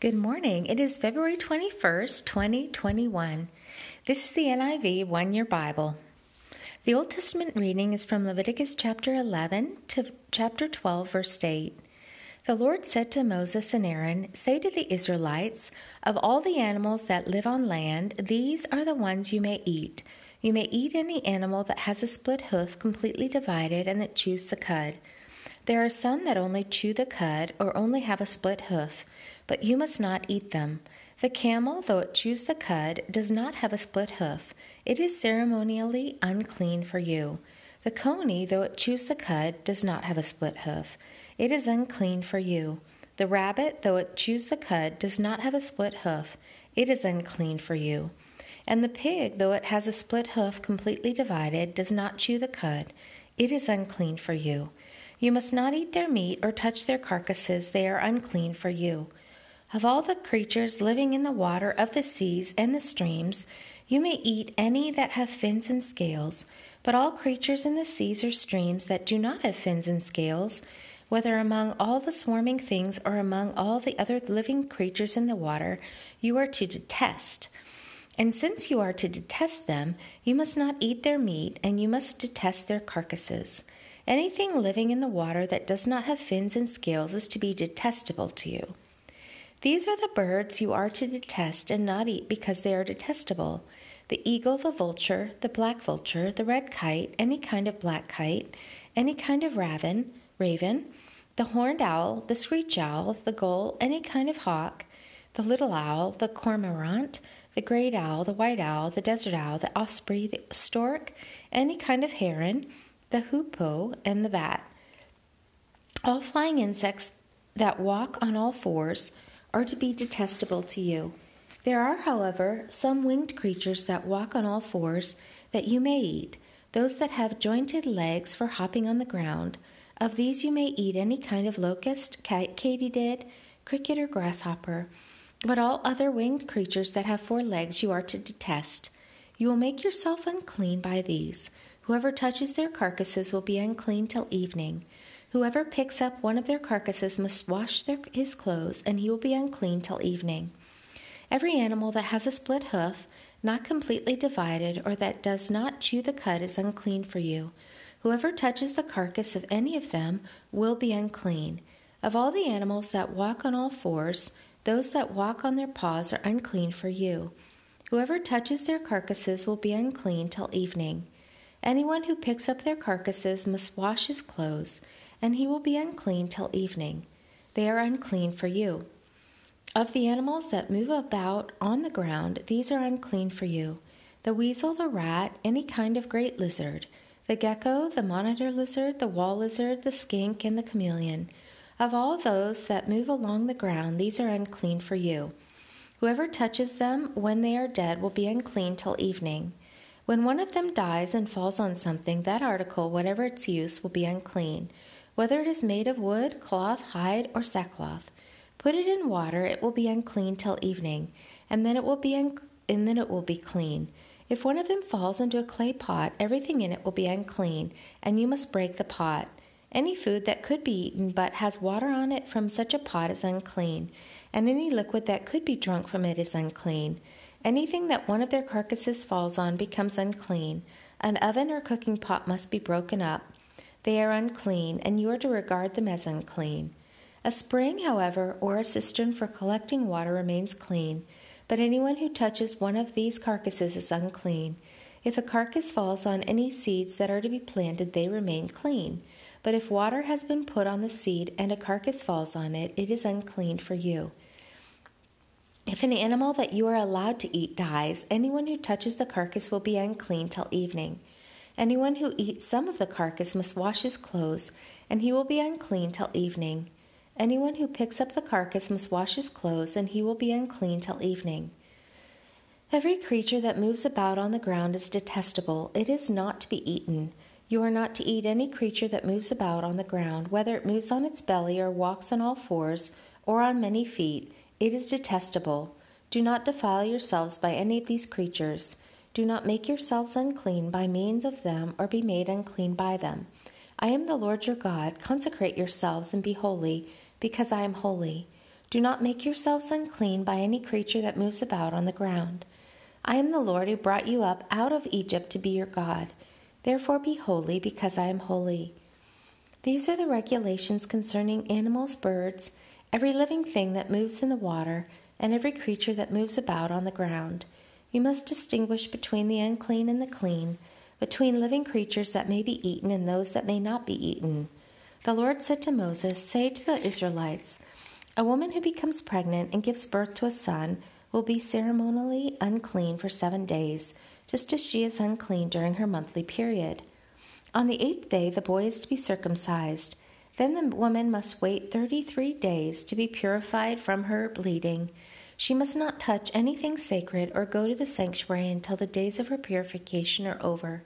Good morning. It is February 21st, 2021. This is the NIV One Year Bible. The Old Testament reading is from Leviticus chapter 11 to chapter 12, verse 8. The Lord said to Moses and Aaron, Say to the Israelites, Of all the animals that live on land, these are the ones you may eat. You may eat any animal that has a split hoof completely divided and that chews the cud. There are some that only chew the cud or only have a split hoof but you must not eat them. The camel, though it chews the cud, does not have a split hoof. It is ceremonially unclean for you. The coney, though it chews the cud, does not have a split hoof. It is unclean for you. The rabbit, though it chews the cud, does not have a split hoof. It is unclean for you. And the pig, though it has a split hoof completely divided, does not chew the cud. It is unclean for you. You must not eat their meat or touch their carcasses, they are unclean for you. Of all the creatures living in the water of the seas and the streams, you may eat any that have fins and scales, but all creatures in the seas or streams that do not have fins and scales, whether among all the swarming things or among all the other living creatures in the water, you are to detest. And since you are to detest them, you must not eat their meat, and you must detest their carcasses. Anything living in the water that does not have fins and scales is to be detestable to you. These are the birds you are to detest and not eat because they are detestable the eagle, the vulture, the black vulture, the red kite, any kind of black kite, any kind of raven, raven, the horned owl, the screech owl, the gull, any kind of hawk, the little owl, the cormorant, the great owl, the white owl, the desert owl, the osprey, the stork, any kind of heron, the hoopoe, and the bat. All flying insects that walk on all fours are to be detestable to you. There are, however, some winged creatures that walk on all fours that you may eat, those that have jointed legs for hopping on the ground. Of these you may eat any kind of locust, katydid, cricket, or grasshopper. But all other winged creatures that have four legs you are to detest. You will make yourself unclean by these. Whoever touches their carcasses will be unclean till evening. Whoever picks up one of their carcasses must wash their, his clothes, and he will be unclean till evening. Every animal that has a split hoof, not completely divided, or that does not chew the cud is unclean for you. Whoever touches the carcass of any of them will be unclean. Of all the animals that walk on all fours, those that walk on their paws are unclean for you. Whoever touches their carcasses will be unclean till evening. Anyone who picks up their carcasses must wash his clothes and he will be unclean till evening. They are unclean for you. Of the animals that move about on the ground, these are unclean for you the weasel, the rat, any kind of great lizard, the gecko, the monitor lizard, the wall lizard, the skink, and the chameleon. Of all those that move along the ground, these are unclean for you. Whoever touches them when they are dead will be unclean till evening. When one of them dies and falls on something, that article, whatever its use, will be unclean whether it is made of wood, cloth, hide, or sackcloth. Put it in water; it will be unclean till evening, and then it will be un- and then it will be clean. If one of them falls into a clay pot, everything in it will be unclean, and you must break the pot. Any food that could be eaten but has water on it from such a pot is unclean, and any liquid that could be drunk from it is unclean. Anything that one of their carcasses falls on becomes unclean. An oven or cooking pot must be broken up. They are unclean, and you are to regard them as unclean. A spring, however, or a cistern for collecting water remains clean, but anyone who touches one of these carcasses is unclean. If a carcass falls on any seeds that are to be planted, they remain clean. But if water has been put on the seed and a carcass falls on it, it is unclean for you. If an animal that you are allowed to eat dies, anyone who touches the carcass will be unclean till evening. Anyone who eats some of the carcass must wash his clothes, and he will be unclean till evening. Anyone who picks up the carcass must wash his clothes, and he will be unclean till evening. Every creature that moves about on the ground is detestable. It is not to be eaten. You are not to eat any creature that moves about on the ground, whether it moves on its belly or walks on all fours or on many feet. It is detestable. Do not defile yourselves by any of these creatures. Do not make yourselves unclean by means of them, or be made unclean by them. I am the Lord your God. Consecrate yourselves and be holy, because I am holy. Do not make yourselves unclean by any creature that moves about on the ground. I am the Lord who brought you up out of Egypt to be your God. Therefore be holy, because I am holy. These are the regulations concerning animals, birds, every living thing that moves in the water, and every creature that moves about on the ground. You must distinguish between the unclean and the clean, between living creatures that may be eaten and those that may not be eaten. The Lord said to Moses, Say to the Israelites, A woman who becomes pregnant and gives birth to a son will be ceremonially unclean for seven days, just as she is unclean during her monthly period. On the eighth day, the boy is to be circumcised. Then the woman must wait thirty three days to be purified from her bleeding. She must not touch anything sacred or go to the sanctuary until the days of her purification are over.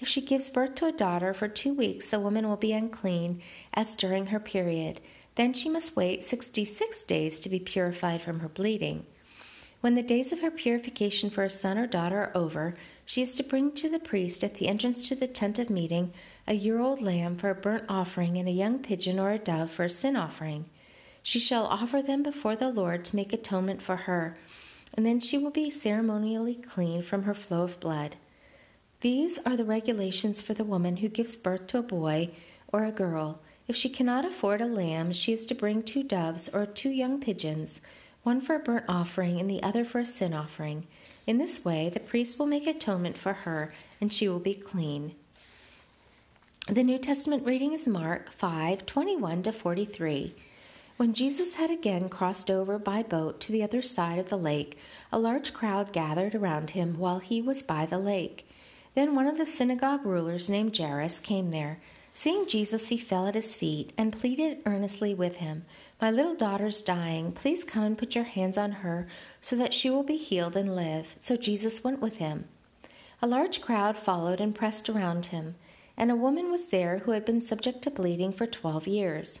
If she gives birth to a daughter for two weeks, the woman will be unclean as during her period. Then she must wait sixty six days to be purified from her bleeding. When the days of her purification for a son or daughter are over, she is to bring to the priest at the entrance to the tent of meeting a year old lamb for a burnt offering and a young pigeon or a dove for a sin offering. She shall offer them before the Lord to make atonement for her, and then she will be ceremonially clean from her flow of blood. These are the regulations for the woman who gives birth to a boy or a girl. If she cannot afford a lamb, she is to bring two doves or two young pigeons one for a burnt offering and the other for a sin offering. In this way, the priest will make atonement for her, and she will be clean. The New Testament reading is Mark 5 21 to 43. When Jesus had again crossed over by boat to the other side of the lake, a large crowd gathered around him while he was by the lake. Then one of the synagogue rulers named Jairus came there. Seeing Jesus, he fell at his feet and pleaded earnestly with him, My little daughter's dying. Please come and put your hands on her so that she will be healed and live. So Jesus went with him. A large crowd followed and pressed around him, and a woman was there who had been subject to bleeding for twelve years.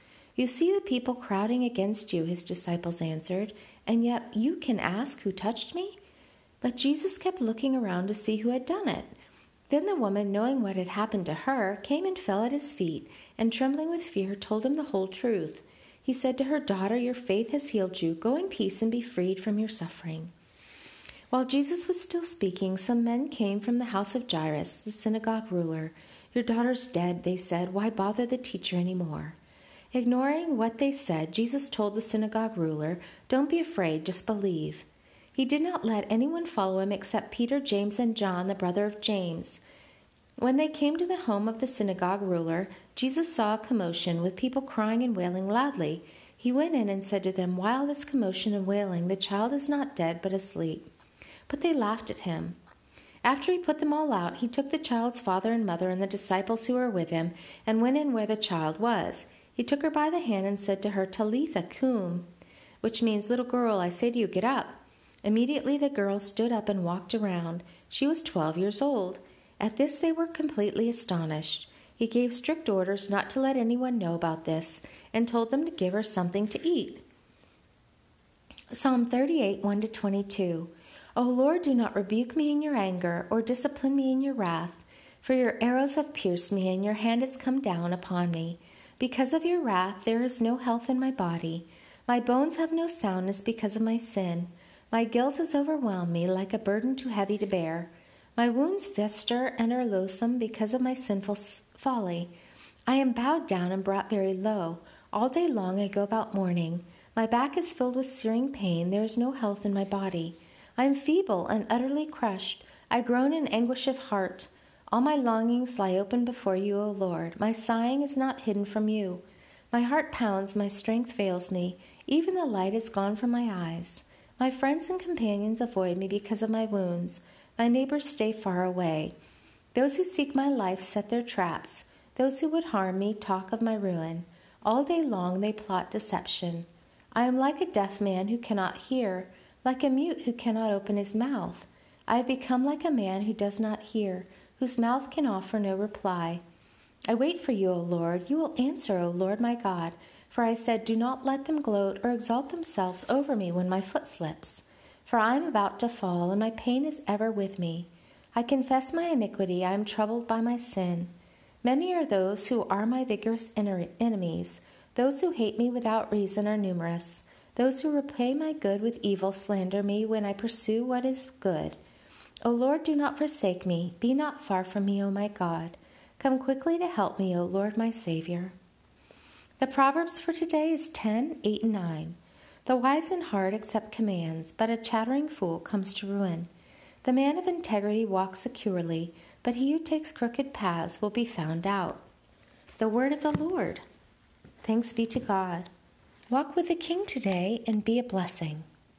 You see the people crowding against you, his disciples answered, and yet you can ask, Who touched me? But Jesus kept looking around to see who had done it. Then the woman, knowing what had happened to her, came and fell at his feet, and trembling with fear, told him the whole truth. He said to her, Daughter, your faith has healed you. Go in peace and be freed from your suffering. While Jesus was still speaking, some men came from the house of Jairus, the synagogue ruler. Your daughter's dead, they said. Why bother the teacher any more? Ignoring what they said, Jesus told the synagogue ruler, Don't be afraid, just believe. He did not let anyone follow him except Peter, James, and John, the brother of James. When they came to the home of the synagogue ruler, Jesus saw a commotion with people crying and wailing loudly. He went in and said to them, Why all this commotion and wailing? The child is not dead, but asleep. But they laughed at him. After he put them all out, he took the child's father and mother and the disciples who were with him and went in where the child was. He took her by the hand and said to her, Talitha koum, which means, Little girl, I say to you, get up. Immediately the girl stood up and walked around. She was twelve years old. At this they were completely astonished. He gave strict orders not to let anyone know about this and told them to give her something to eat. Psalm 38 1 22. O Lord, do not rebuke me in your anger or discipline me in your wrath, for your arrows have pierced me and your hand has come down upon me. Because of your wrath, there is no health in my body. My bones have no soundness because of my sin. My guilt has overwhelmed me like a burden too heavy to bear. My wounds fester and are loathsome because of my sinful folly. I am bowed down and brought very low. All day long I go about mourning. My back is filled with searing pain. There is no health in my body. I am feeble and utterly crushed. I groan in anguish of heart. All my longings lie open before you, O Lord. My sighing is not hidden from you. My heart pounds, my strength fails me. Even the light is gone from my eyes. My friends and companions avoid me because of my wounds. My neighbors stay far away. Those who seek my life set their traps. Those who would harm me talk of my ruin. All day long they plot deception. I am like a deaf man who cannot hear. like a mute who cannot open his mouth. I have become like a man who does not hear, whose mouth can offer no reply. I wait for you, O Lord. You will answer, O Lord my God. For I said, Do not let them gloat or exalt themselves over me when my foot slips. For I am about to fall, and my pain is ever with me. I confess my iniquity, I am troubled by my sin. Many are those who are my vigorous enemies. Those who hate me without reason are numerous. Those who repay my good with evil slander me when I pursue what is good. O Lord, do not forsake me. Be not far from me, O my God. Come quickly to help me, O Lord, my Savior. The Proverbs for today is 10, 8, and 9. The wise in heart accept commands, but a chattering fool comes to ruin. The man of integrity walks securely, but he who takes crooked paths will be found out. The word of the Lord. Thanks be to God. Walk with the King today and be a blessing.